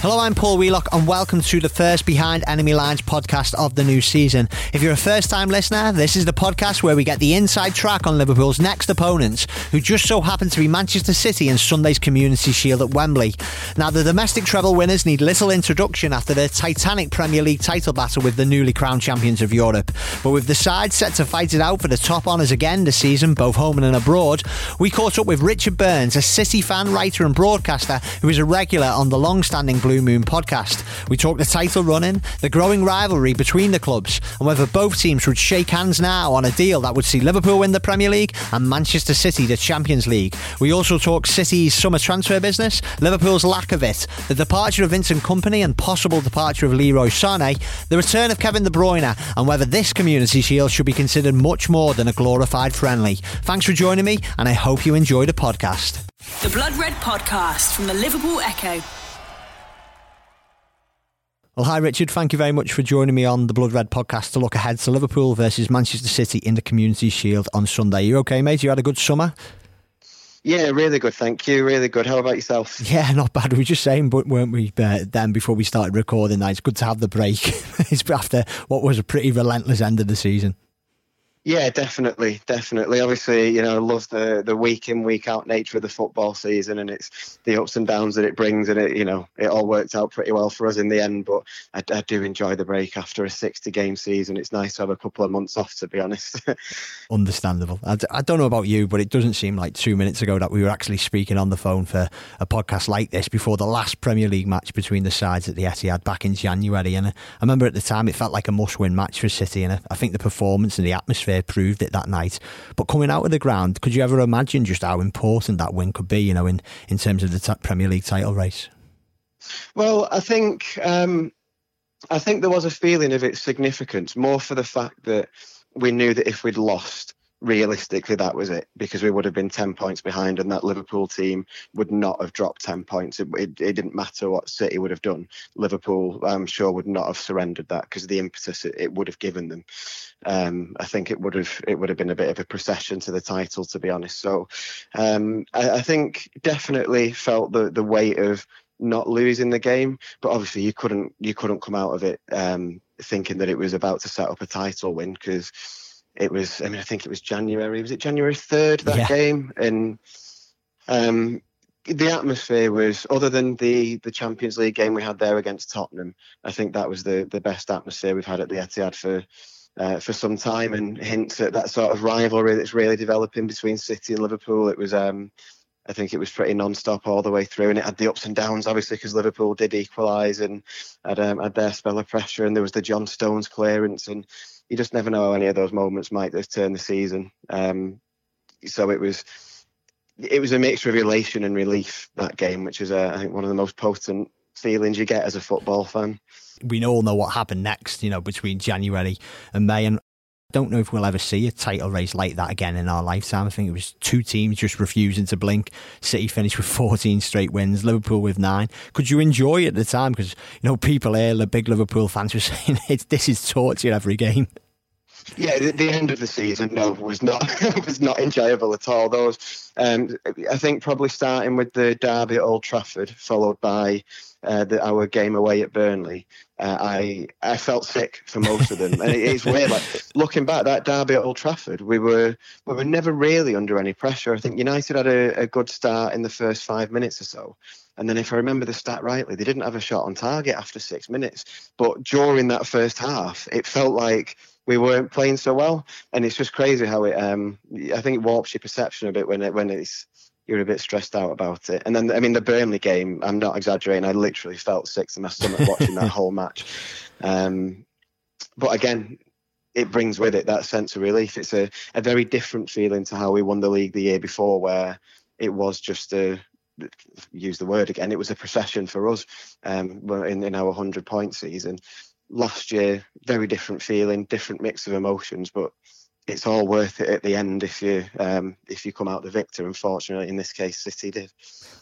Hello, I'm Paul Wheelock, and welcome to the first Behind Enemy Lines podcast of the new season. If you're a first time listener, this is the podcast where we get the inside track on Liverpool's next opponents, who just so happen to be Manchester City in Sunday's Community Shield at Wembley. Now, the domestic treble winners need little introduction after their titanic Premier League title battle with the newly crowned champions of Europe. But with the side set to fight it out for the top honours again this season, both home and abroad, we caught up with Richard Burns, a City fan, writer, and broadcaster who is a regular on the long standing Blue Moon podcast. We talk the title running, the growing rivalry between the clubs, and whether both teams would shake hands now on a deal that would see Liverpool win the Premier League and Manchester City the Champions League. We also talk City's summer transfer business, Liverpool's lack of it, the departure of Vincent Kompany and possible departure of Leroy Sané, the return of Kevin De Bruyne, and whether this Community Shield should be considered much more than a glorified friendly. Thanks for joining me, and I hope you enjoy the podcast. The Blood Red podcast from the Liverpool Echo. Well, hi, Richard. Thank you very much for joining me on the Blood Red podcast to look ahead to Liverpool versus Manchester City in the Community Shield on Sunday. You okay, mate? You had a good summer? Yeah, really good. Thank you. Really good. How about yourself? Yeah, not bad. We were just saying, but weren't we uh, then before we started recording? That it's good to have the break. it's after what was a pretty relentless end of the season. Yeah, definitely, definitely. Obviously, you know, I love the the week in week out nature of the football season, and it's the ups and downs that it brings, and it you know it all worked out pretty well for us in the end. But I, I do enjoy the break after a sixty game season. It's nice to have a couple of months off, to be honest. Understandable. I, I don't know about you, but it doesn't seem like two minutes ago that we were actually speaking on the phone for a podcast like this before the last Premier League match between the sides at the Etihad back in January. And I remember at the time it felt like a must win match for City, and I think the performance and the atmosphere proved it that night. But coming out of the ground, could you ever imagine just how important that win could be, you know, in, in terms of the t- Premier League title race? Well, I think um, I think there was a feeling of its significance more for the fact that we knew that if we'd lost, realistically that was it because we would have been 10 points behind and that liverpool team would not have dropped 10 points. It, it, it didn't matter what city would have done. Liverpool i'm sure would not have surrendered that because of the impetus it, it, would have given them. Um, i think it would have it would have been a bit of a procession to the title to be honest. So um, I, I think definitely felt the the weight of not losing the game but obviously you couldn't you couldn't come out of it um, thinking that it was about to set up a title win because it was I mean I think it was January was it January 3rd that Yeah. game? And um the atmosphere was other than the the Champions League game we had there against Tottenham I think that was the the best atmosphere we've had at the Etihad for uh, for some time. And hints at that sort of rivalry that's really developing between City and Liverpool it was um I think it was pretty non-stop all the way through, and it had the ups and downs, obviously, because Liverpool did equalise and had, um, had their spell of pressure, and there was the John Stones clearance, and you just never know how any of those moments might just turn the season. Um, so it was, it was a mixture of elation and relief that game, which is, uh, I think, one of the most potent feelings you get as a football fan. we all know what happened next, you know, between January and May. And don't know if we'll ever see a title race like that again in our lifetime. I think it was two teams just refusing to blink. City finished with 14 straight wins, Liverpool with nine. Could you enjoy it at the time? Because, you know, people here, the big Liverpool fans were saying this is torture every game. Yeah, the, the end of the season no was not was not enjoyable at all. Those, um, I think, probably starting with the derby at Old Trafford, followed by uh, the, our game away at Burnley. Uh, I I felt sick for most of them, and it's weird. Like looking back, that derby at Old Trafford, we were we were never really under any pressure. I think United had a, a good start in the first five minutes or so. And then, if I remember the stat rightly, they didn't have a shot on target after six minutes. But during that first half, it felt like we weren't playing so well, and it's just crazy how it. Um, I think it warps your perception a bit when it when it's you're a bit stressed out about it. And then, I mean, the Burnley game, I'm not exaggerating. I literally felt sick to my stomach watching that whole match. Um, but again, it brings with it that sense of relief. It's a, a very different feeling to how we won the league the year before, where it was just a use the word again. It was a procession for us um, in, in our hundred point season. Last year, very different feeling, different mix of emotions, but it's all worth it at the end if you um, if you come out the victor. Unfortunately, in this case, City did.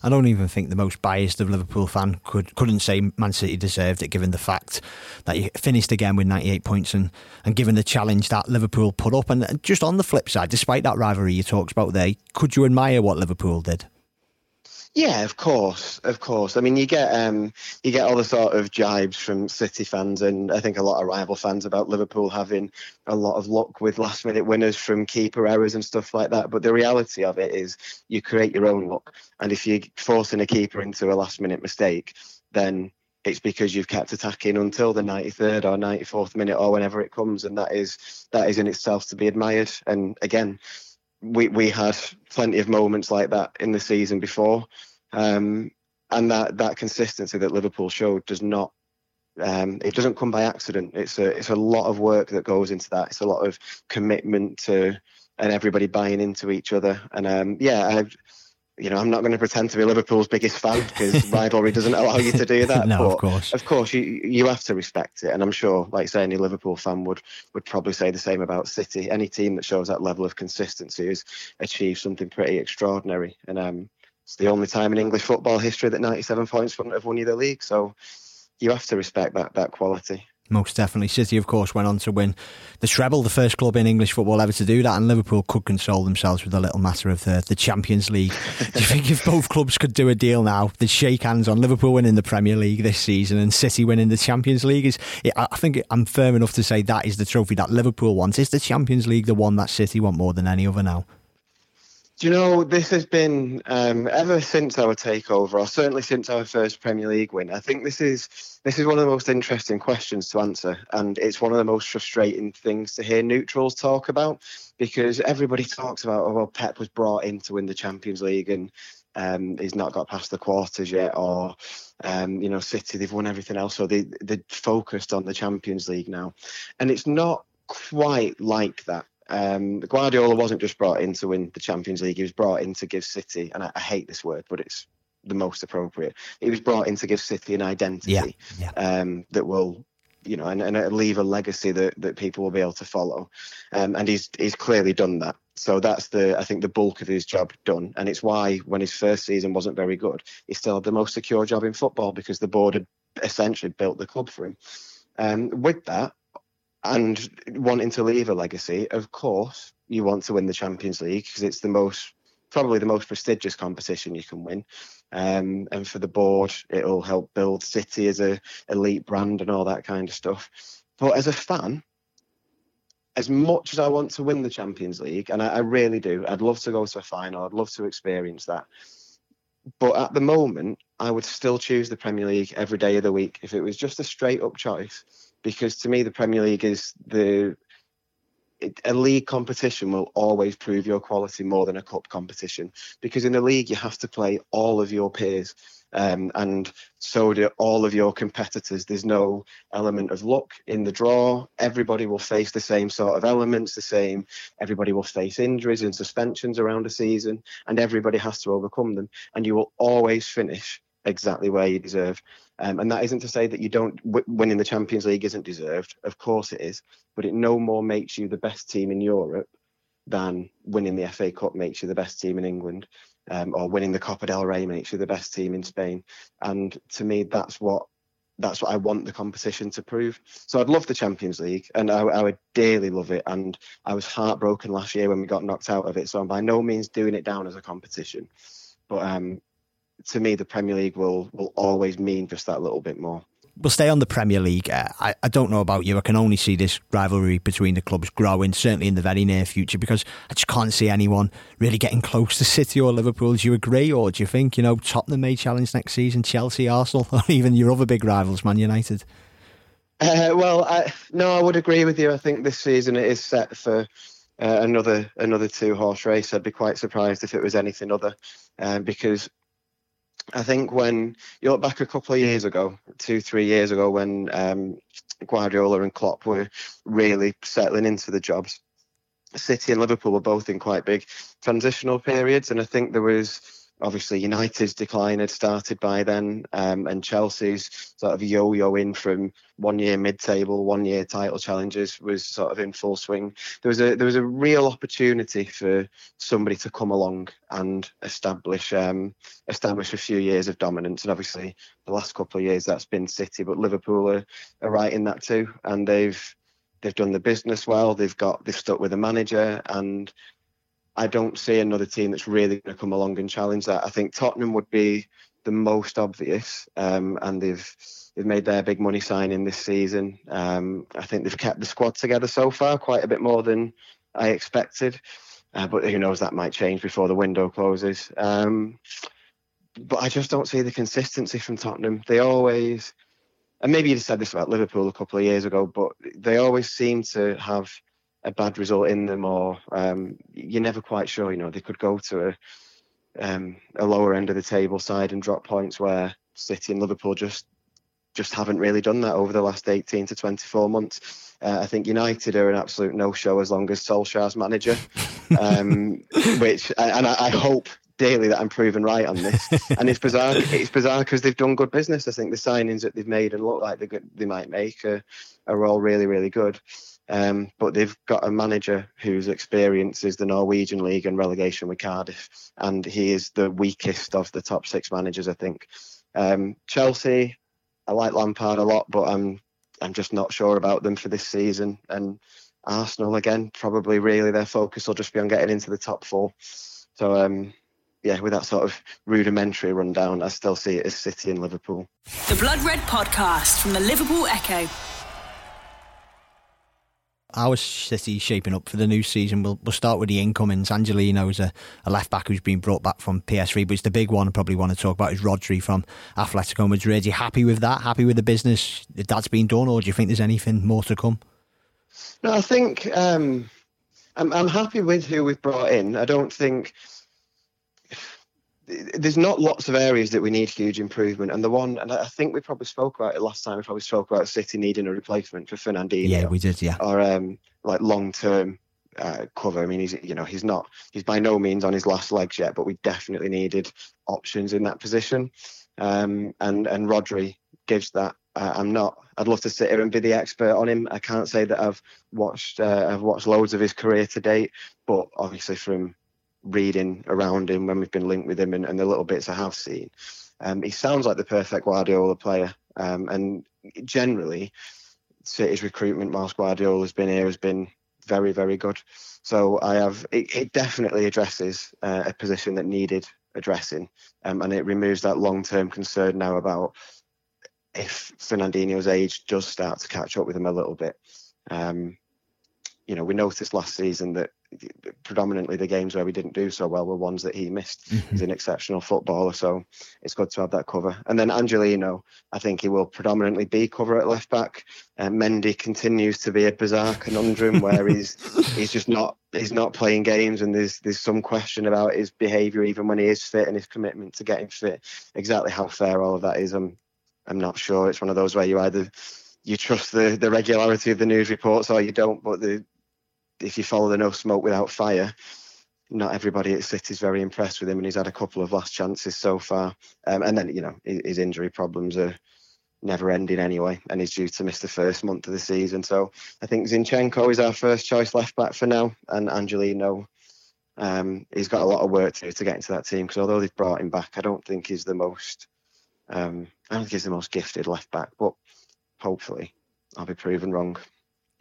I don't even think the most biased of Liverpool fan could couldn't say Man City deserved it, given the fact that you finished again with 98 points and and given the challenge that Liverpool put up. And just on the flip side, despite that rivalry you talked about there, could you admire what Liverpool did? Yeah, of course, of course. I mean, you get um, you get all the sort of jibes from City fans, and I think a lot of rival fans about Liverpool having a lot of luck with last minute winners from keeper errors and stuff like that. But the reality of it is, you create your own luck, and if you're forcing a keeper into a last minute mistake, then it's because you've kept attacking until the 93rd or 94th minute or whenever it comes, and that is that is in itself to be admired. And again, we we had plenty of moments like that in the season before, um, and that that consistency that Liverpool showed does not. Um, it doesn't come by accident. It's a it's a lot of work that goes into that. It's a lot of commitment to and everybody buying into each other. And um, yeah, I, you know, I'm not going to pretend to be Liverpool's biggest fan because rivalry doesn't allow you to do that. no, but of course, of course, you you have to respect it, and I'm sure, like say, any Liverpool fan would would probably say the same about City. Any team that shows that level of consistency has achieved something pretty extraordinary, and um, it's the only time in English football history that 97 points wouldn't have won you the league. So you have to respect that that quality. Most definitely. City, of course, went on to win the treble, the first club in English football ever to do that, and Liverpool could console themselves with a little matter of the, the Champions League. do you think if both clubs could do a deal now, they'd shake hands on Liverpool winning the Premier League this season and City winning the Champions League? Is I think I'm firm enough to say that is the trophy that Liverpool wants. Is the Champions League the one that City want more than any other now? Do you know, this has been um, ever since our takeover, or certainly since our first Premier League win. I think this is this is one of the most interesting questions to answer, and it's one of the most frustrating things to hear neutrals talk about because everybody talks about, oh, well, Pep was brought in to win the Champions League and um, he's not got past the quarters yet, or um, you know, City they've won everything else, so they they're focused on the Champions League now, and it's not quite like that um, Guardiola wasn't just brought in to win the Champions League; he was brought in to give City, and I, I hate this word, but it's the most appropriate. He was brought in to give City an identity yeah, yeah. Um, that will, you know, and, and leave a legacy that, that people will be able to follow. Um, and he's he's clearly done that. So that's the I think the bulk of his job done, and it's why when his first season wasn't very good, he still had the most secure job in football because the board had essentially built the club for him. Um, with that, and wanting to leave a legacy, of course, you want to win the Champions League because it's the most, probably the most prestigious competition you can win. Um, and for the board, it'll help build City as a elite brand and all that kind of stuff. But as a fan, as much as I want to win the Champions League, and I, I really do, I'd love to go to a final. I'd love to experience that. But at the moment, I would still choose the Premier League every day of the week if it was just a straight up choice because to me the Premier League is the a league competition will always prove your quality more than a cup competition because in the league you have to play all of your peers um, and so do all of your competitors. There's no element of luck in the draw. Everybody will face the same sort of elements, the same. Everybody will face injuries and suspensions around a season, and everybody has to overcome them. And you will always finish exactly where you deserve. Um, and that isn't to say that you don't w- winning the Champions League isn't deserved. Of course it is, but it no more makes you the best team in Europe than winning the FA Cup makes you the best team in England, um, or winning the Copa del Rey makes you the best team in Spain. And to me, that's what that's what I want the competition to prove. So I'd love the Champions League, and I, I, would dearly love it. And I was heartbroken last year when we got knocked out of it. So I'm by no means doing it down as a competition, but um, to me, the Premier League will will always mean just that little bit more. We'll stay on the Premier League. Uh, I, I don't know about you. I can only see this rivalry between the clubs growing, certainly in the very near future, because I just can't see anyone really getting close to City or Liverpool. Do you agree, or do you think you know Tottenham may challenge next season, Chelsea, Arsenal, or even your other big rivals, Man United? Uh, well, I, no, I would agree with you. I think this season it is set for uh, another another two horse race. I'd be quite surprised if it was anything other, um, because I think when you look back a couple of years ago, two, three years ago, when um, Guardiola and Klopp were really settling into the jobs, City and Liverpool were both in quite big transitional periods, and I think there was obviously United's decline had started by then, um, and Chelsea's sort of yo-yoing from one year mid-table, one year title challenges was sort of in full swing. There was a there was a real opportunity for somebody to come along and establish um, establish a few years of dominance, and obviously the last couple of years that's been City, but Liverpool are, are right in that too, and they've they've done the business well. They've got they've stuck with the manager, and I don't see another team that's really going to come along and challenge that. I think Tottenham would be the most obvious, um, and they've they've made their big money signing this season. Um, I think they've kept the squad together so far quite a bit more than I expected, uh, but who knows that might change before the window closes. Um, but I just don't see the consistency from Tottenham. They always, and maybe you said this about Liverpool a couple of years ago, but they always seem to have a bad result in them, or um, you're never quite sure. You know, they could go to a um, a lower end of the table side and drop points where City and Liverpool just just haven't really done that over the last 18 to 24 months. Uh, I think United are an absolute no-show as long as Solskjaer's manager, um, which and I, I, hope daily that I'm proven right on this. and it's bizarre. It's bizarre because they've done good business. I think the signings that they've made and look like they they might make are, are all really really good. Um, but they've got a manager whose experience is the Norwegian League and relegation with Cardiff, and he is the weakest of the top six managers, I think. Um, Chelsea, I like Lampard a lot, but I'm I'm just not sure about them for this season. And Arsenal again, probably really their focus will just be on getting into the top four. So um, yeah, with that sort of rudimentary rundown, I still see it as City and Liverpool. The Blood Red Podcast from the Liverpool Echo is City shaping up for the new season? We'll, we'll start with the incomings. Angelino is a, a left back who's been brought back from PSV, but it's the big one I probably want to talk about is Rodri from Atletico Madrid. Are you happy with that? Happy with the business that's been done, or do you think there's anything more to come? No, I think um, I'm, I'm happy with who we've brought in. I don't think there's not lots of areas that we need huge improvement, and the one, and I think we probably spoke about it last time. We probably spoke about City needing a replacement for Fernandinho. Yeah, we did. Yeah, or um, like long term uh, cover. I mean, he's you know he's not he's by no means on his last legs yet, but we definitely needed options in that position. Um, and and Rodri gives that. Uh, I'm not. I'd love to sit here and be the expert on him. I can't say that I've watched uh, I've watched loads of his career to date, but obviously from reading around him when we've been linked with him and, and the little bits I have seen. Um, he sounds like the perfect Guardiola player. Um, and generally, City's recruitment whilst Guardiola's been here has been very, very good. So I have it, it definitely addresses uh, a position that needed addressing, um, and it removes that long-term concern now about if Fernandinho's age does start to catch up with him a little bit. Um, you know, we noticed last season that predominantly the games where we didn't do so well were ones that he missed. Mm-hmm. He's an exceptional footballer, so it's good to have that cover. And then Angelino, I think he will predominantly be cover at left back. Uh, Mendy continues to be a bizarre conundrum where he's he's just not he's not playing games, and there's there's some question about his behaviour even when he is fit and his commitment to getting fit. Exactly how fair all of that is, I'm I'm not sure. It's one of those where you either you trust the, the regularity of the news reports or you don't, but the if you follow the no smoke without fire, not everybody at City is very impressed with him, and he's had a couple of last chances so far. Um, and then you know his, injury problems are never ending anyway, and he's due to miss the first month of the season. So I think Zinchenko is our first choice left back for now, and Angelino. Um, he's got a lot of work to do to get into that team because although they've brought him back, I don't think he's the most. Um, I don't think he's the most gifted left back, but hopefully I'll be proven wrong.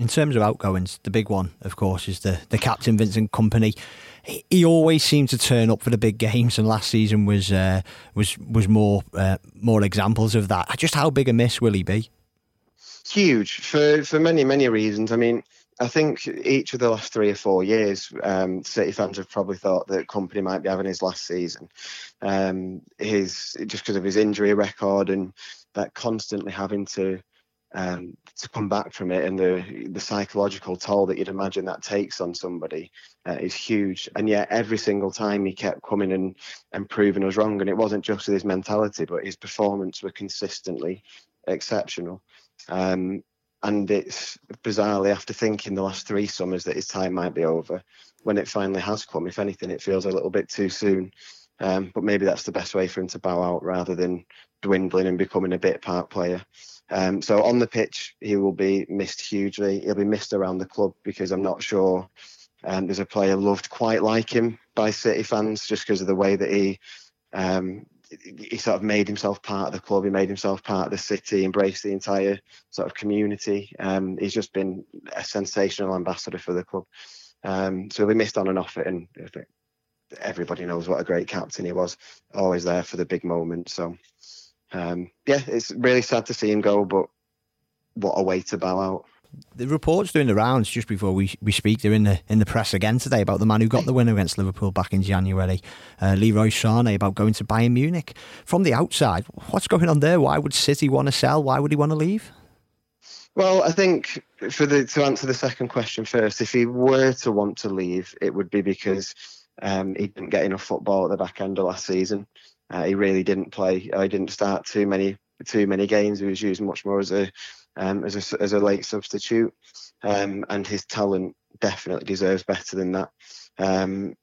In terms of outgoings, the big one, of course, is the, the captain Vincent Kompany. He, he always seemed to turn up for the big games, and last season was uh, was was more uh, more examples of that. Just how big a miss will he be? Huge for for many many reasons. I mean, I think each of the last three or four years, um, City fans have probably thought that Kompany might be having his last season. Um, his just because of his injury record and that constantly having to um, to come back from it and the the psychological toll that you'd imagine that takes on somebody uh, is huge. And yet every single time he kept coming and and proving us wrong. And it wasn't just with his mentality, but his performance were consistently exceptional. Um, and it's bizarrely after thinking the last three summers that his time might be over, when it finally has come. If anything, it feels a little bit too soon. Um, but maybe that's the best way for him to bow out rather than dwindling and becoming a bit part player. Um, so on the pitch, he will be missed hugely. He'll be missed around the club because I'm not sure um, there's a player loved quite like him by City fans just because of the way that he um, he sort of made himself part of the club. He made himself part of the city, embraced the entire sort of community. Um, he's just been a sensational ambassador for the club. Um, so we missed on and off it, and everybody knows what a great captain he was. Always there for the big moments. So um, yeah, it's really sad to see him go, but what a way to bow out. The reports doing the rounds just before we we speak, they're in the in the press again today about the man who got the win against Liverpool back in January, uh, Leroy Sané, about going to Bayern Munich. From the outside, what's going on there? Why would City want to sell? Why would he want to leave? Well, I think for the to answer the second question first, if he were to want to leave, it would be because um, he didn't get enough football at the back end of last season. Uh, he really didn't play. He didn't start too many too many games. He was used much more as a um, as a as a late substitute, um, and his talent definitely deserves better than that. Um,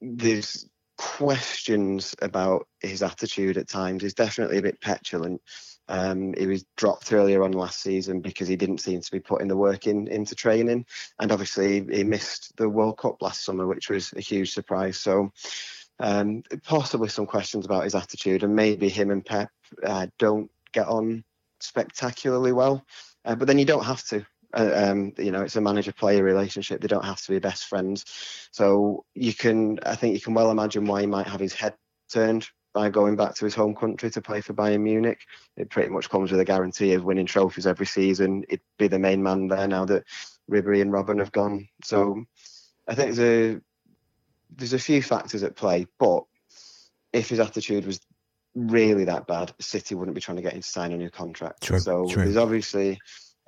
there's questions about his attitude at times. He's definitely a bit petulant. Um, he was dropped earlier on last season because he didn't seem to be putting the work in into training, and obviously he missed the World Cup last summer, which was a huge surprise. So, um, possibly some questions about his attitude, and maybe him and Pep uh, don't get on spectacularly well. Uh, but then you don't have to. Uh, um, you know, it's a manager-player relationship. They don't have to be best friends. So you can, I think, you can well imagine why he might have his head turned by going back to his home country to play for Bayern Munich. It pretty much comes with a guarantee of winning trophies every season. He'd be the main man there now that Ribery and Robben have gone. So I think there's a there's a few factors at play, but if his attitude was really that bad, City wouldn't be trying to get him to sign a new contract. True, so true. there's obviously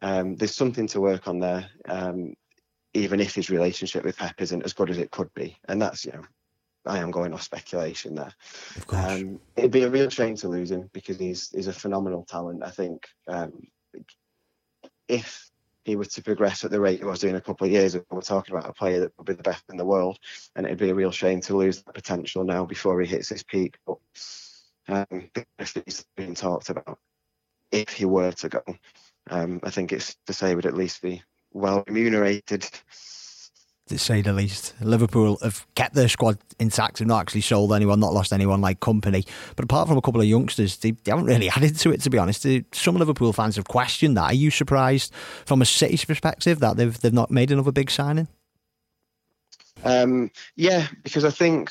um, there's something to work on there. Um, even if his relationship with Pep isn't as good as it could be, and that's you know I am going off speculation there. Of course. Um, it'd be a real shame to lose him because he's he's a phenomenal talent. I think um, if he was to progress at the rate he was doing a couple of years ago, we're talking about a player that would be the best in the world, and it'd be a real shame to lose that potential now before he hits his peak. But um, he's being talked about if he were to go, um, I think it's to say would at least be well remunerated to say the least. Liverpool have kept their squad intact and not actually sold anyone, not lost anyone like Kompany. But apart from a couple of youngsters, they, they haven't really added to it, to be honest. Some Liverpool fans have questioned that. Are you surprised from a City's perspective that they've, they've not made another big signing? Um, yeah, because I think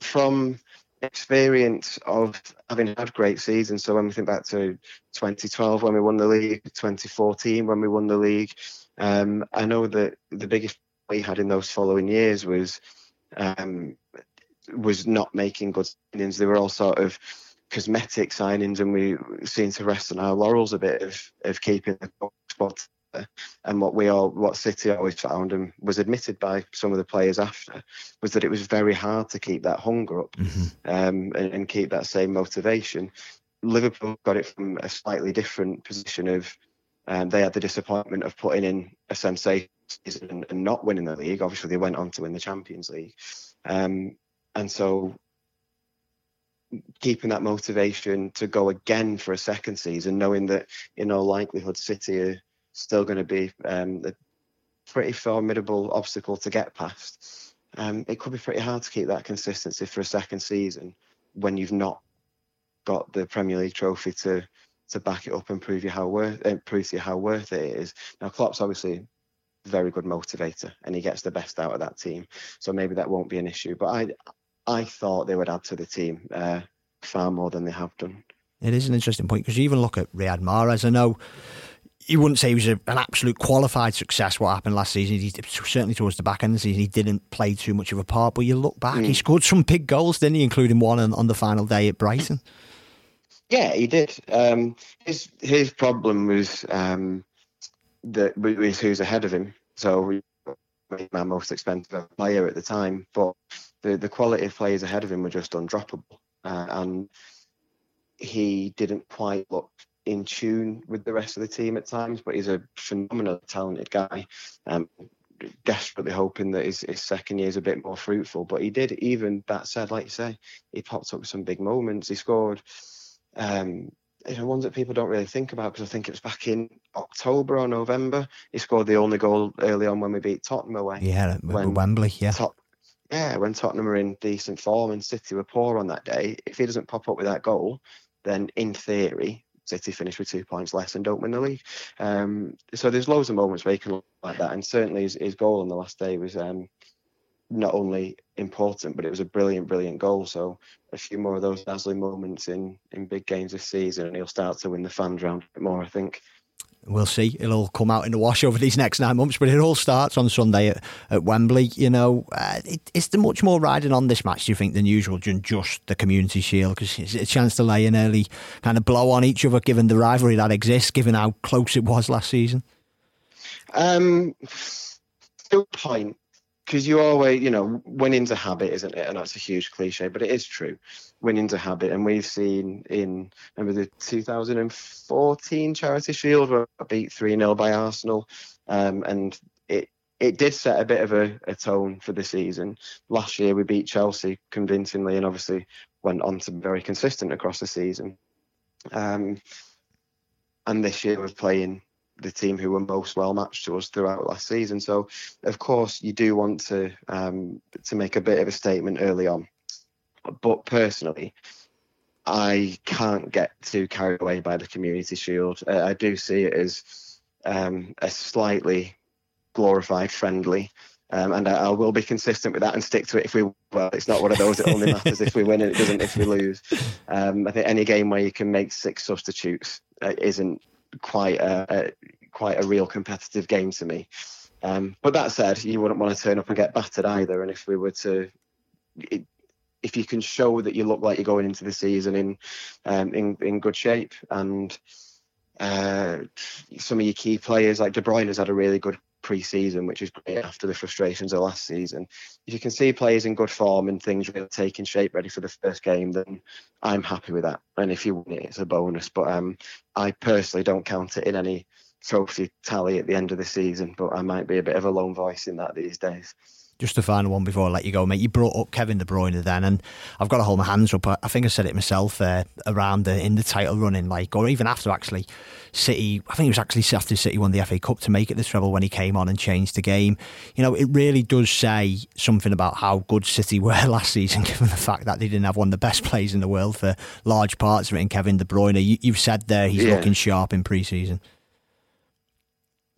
from experience of having had great seasons, so when we think back to 2012 when we won the league, 2014 when we won the league, um, I know that the biggest we had in those following years was um, was not making good signings. They were all sort of cosmetic signings, and we seemed to rest on our laurels a bit of of keeping the squad. And what we all, what City always found, and was admitted by some of the players after, was that it was very hard to keep that hunger up mm-hmm. um, and, and keep that same motivation. Liverpool got it from a slightly different position of um, they had the disappointment of putting in a sensation season and not winning the league. Obviously, they went on to win the Champions League, um, and so keeping that motivation to go again for a second season, knowing that in all likelihood City are still going to be um, a pretty formidable obstacle to get past. Um, it could be pretty hard to keep that consistency for a second season when you've not got the Premier League trophy to to back it up and prove you how worth uh, prove to you how worth it is. Now Klopp's obviously very good motivator and he gets the best out of that team. So maybe that won't be an issue. But I I thought they would add to the team uh, far more than they have done. It is an interesting point because you even look at Riyad Mahrez. I know you wouldn't say he was a, an absolute qualified success. What happened last season, he, certainly towards the back end of the season, he didn't play too much of a part. But you look back, mm. he scored some big goals, didn't he? Including one on, on the final day at Brighton. Yeah, he did. Um, his his problem was um, that was who's ahead of him. So my most expensive player at the time, but the the quality of players ahead of him were just undroppable, uh, and he didn't quite look in tune with the rest of the team at times. But he's a phenomenal talented guy. Um, desperately hoping that his, his second year is a bit more fruitful. But he did. Even that said, like you say, he popped up with some big moments. He scored. Um, you know, ones that people don't really think about because I think it was back in October or November. He scored the only goal early on when we beat Tottenham away. Yeah, when Wembley. Yeah. Yeah, when Tottenham were in decent form and City were poor on that day, if he doesn't pop up with that goal, then in theory City finish with two points less and don't win the league. Um, so there's loads of moments where you can look like that, and certainly his, his goal on the last day was um, not only important, but it was a brilliant, brilliant goal. So a few more of those dazzling moments in in big games this season, and he'll start to win the fans round a bit more, I think we'll see. It'll all come out in the wash over these next nine months, but it all starts on Sunday at, at Wembley. You know, uh, it, is there much more riding on this match, do you think, than usual than just the Community Shield? Because it's a chance to lay an early kind of blow on each other, given the rivalry that exists, given how close it was last season. Um, still point because you always, you know, winning's a habit, isn't it? And that's a huge cliche, but it is true. Winning's a habit, and we've seen in remember the 2014 Charity Shield where I beat three 0 by Arsenal, um, and it it did set a bit of a, a, tone for the season. Last year we beat Chelsea convincingly, and obviously went on to be very consistent across the season. Um, and this year we're playing the team who were most well matched to us throughout last season. So, of course, you do want to um, to make a bit of a statement early on. But personally, I can't get too carried away by the Community Shield. Uh, I do see it as um, a slightly glorified friendly. Um, and I, I, will be consistent with that and stick to it if we well it's not one of those it only matters if we win and it doesn't if we lose um, I think any game where you can make six substitutes uh, isn't quite a, a quite a real competitive game to me. Um, but that said, you wouldn't want to turn up and get battered either. And if we were to, it, if you can show that you look like you're going into the season in um, in in good shape, and uh, some of your key players like De Bruyne has had a really good pre-season, which is great after the frustrations of last season. If you can see players in good form and things really taking shape, ready for the first game, then I'm happy with that. And if you win it, it's a bonus. But um, I personally don't count it in any trophy tally at the end of the season. But I might be a bit of a lone voice in that these days just a final one before I let you go, mate. You brought up Kevin De Bruyne then, and I've got to hold my hands up. I think I said it myself uh, around the, in the title running, like, or even after actually City. I think it was actually after City won the FA Cup to make it the treble when he came on and changed the game. You know, it really does say something about how good City were last season, given the fact that they didn't have one of the best players in the world for large parts of it in Kevin De Bruyne. You, have said there he's yeah. looking sharp in pre-season.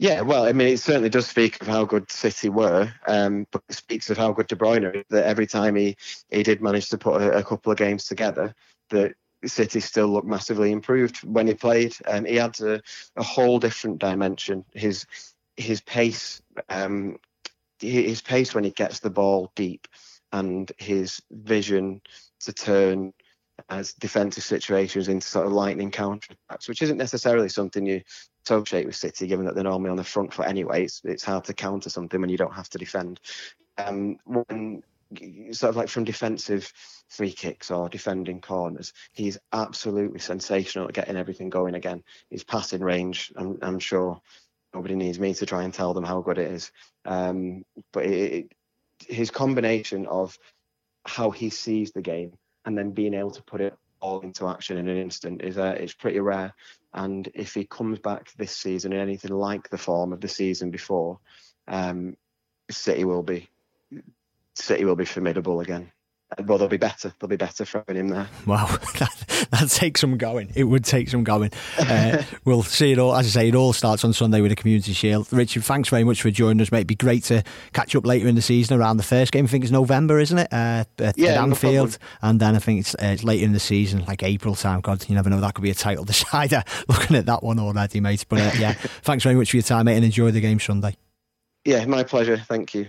Yeah, well, I mean, it certainly does speak of how good City were, um, but it speaks of how good De Bruyne is. That every time he, he did manage to put a, a couple of games together, that City still looked massively improved when he played. Um, he adds a, a whole different dimension. His his pace, um, his pace when he gets the ball deep, and his vision to turn as defensive situations into sort of lightning counter attacks, which isn't necessarily something you associate with City, given that they're normally on the front foot anyway. It's, it's hard to counter something when you don't have to defend. Um, when sort of like from defensive free kicks or defending corners, he's absolutely sensational at getting everything going again. His passing range, I'm, I'm sure nobody needs me to try and tell them how good it is. Um, but it, it, his combination of how he sees the game and then being able to put it all into action in an instant is uh, it's pretty rare. And if he comes back this season in anything like the form of the season before, um, City will be City will be formidable again well, they'll be better. They'll be better throwing him there. Wow, that, that takes some going. It would take some going. Uh, we'll see it all. As I say, it all starts on Sunday with the Community Shield. Richard, thanks very much for joining us, mate. It'd be great to catch up later in the season around the first game. I think it's November, isn't it? Uh, at, yeah, at Anfield. No and then I think it's, uh, it's later in the season, like April time. God, you never know. That could be a title decider. Looking at that one already, mate. But uh, yeah, thanks very much for your time, mate, and enjoy the game Sunday. Yeah, my pleasure. Thank you.